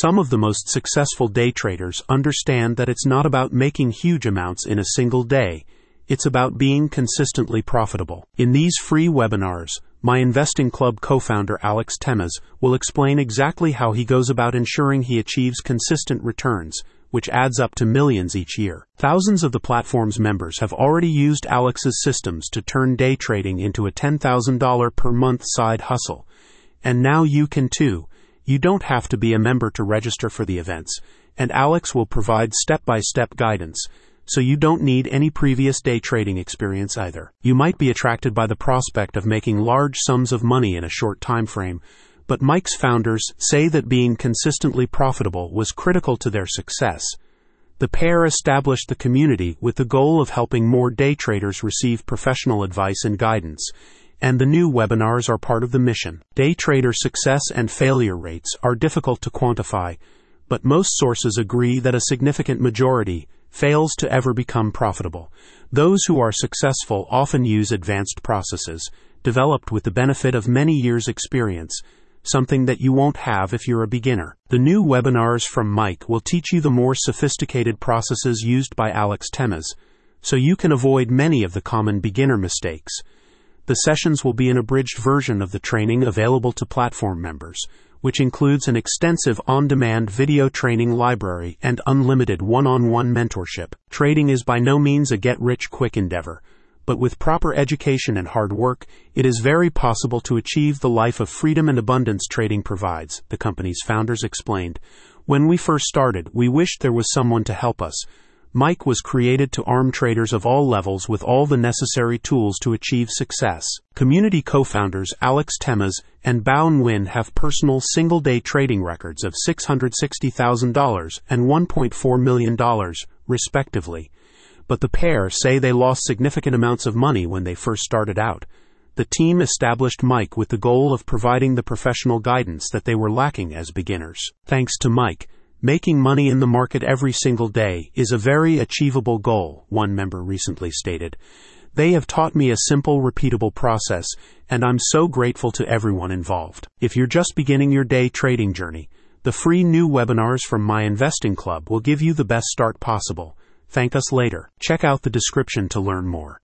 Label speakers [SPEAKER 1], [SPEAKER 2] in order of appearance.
[SPEAKER 1] Some of the most successful day traders understand that it's not about making huge amounts in a single day. It's about being consistently profitable. In these free webinars, my investing club co-founder Alex Temiz will explain exactly how he goes about ensuring he achieves consistent returns, which adds up to millions each year. Thousands of the platform's members have already used Alex's systems to turn day trading into a $10,000 per month side hustle. And now you can too you don't have to be a member to register for the events, and Alex will provide step by step guidance, so you don't need any previous day trading experience either. You might be attracted by the prospect of making large sums of money in a short time frame, but MIC's founders say that being consistently profitable was critical to their success. The pair established the community with the goal of helping more day traders receive professional advice and guidance and the new webinars are part of the mission. Day trader success and failure rates are difficult to quantify, but most sources agree that a significant majority fails to ever become profitable. Those who are successful often use advanced processes, developed with the benefit of many years' experience, something that you won't have if you're a beginner. The new webinars from MIC will teach you the more sophisticated processes used by Alex Temiz, so you can avoid many of the common beginner mistakes. The sessions will be an abridged version of the training available to platform members, which includes an extensive on demand video training library and unlimited one on one mentorship. Trading is by no means a get rich quick endeavor, but with proper education and hard work, it is very possible to achieve the life of freedom and abundance trading provides, the company's founders explained. When we first started, we wished there was someone to help us MIC was created to arm traders of all levels with all the necessary tools to achieve success. Community co-founders Alex Temiz and Bao Nguyen have personal single-day trading records of $660,000 and $1.4 million, respectively. But the pair say they lost significant amounts of money when they first started out. The team established MIC with the goal of providing the professional guidance that they were lacking as beginners. Thanks to MIC, Making money in the market every single day is a very achievable goal, one member recently stated. They have taught me a simple, repeatable process, and I'm so grateful to everyone involved. If you're just beginning your day trading journey, the free new webinars from My Investing Club will give you the best start possible. Thank us later. Check out the description to learn more.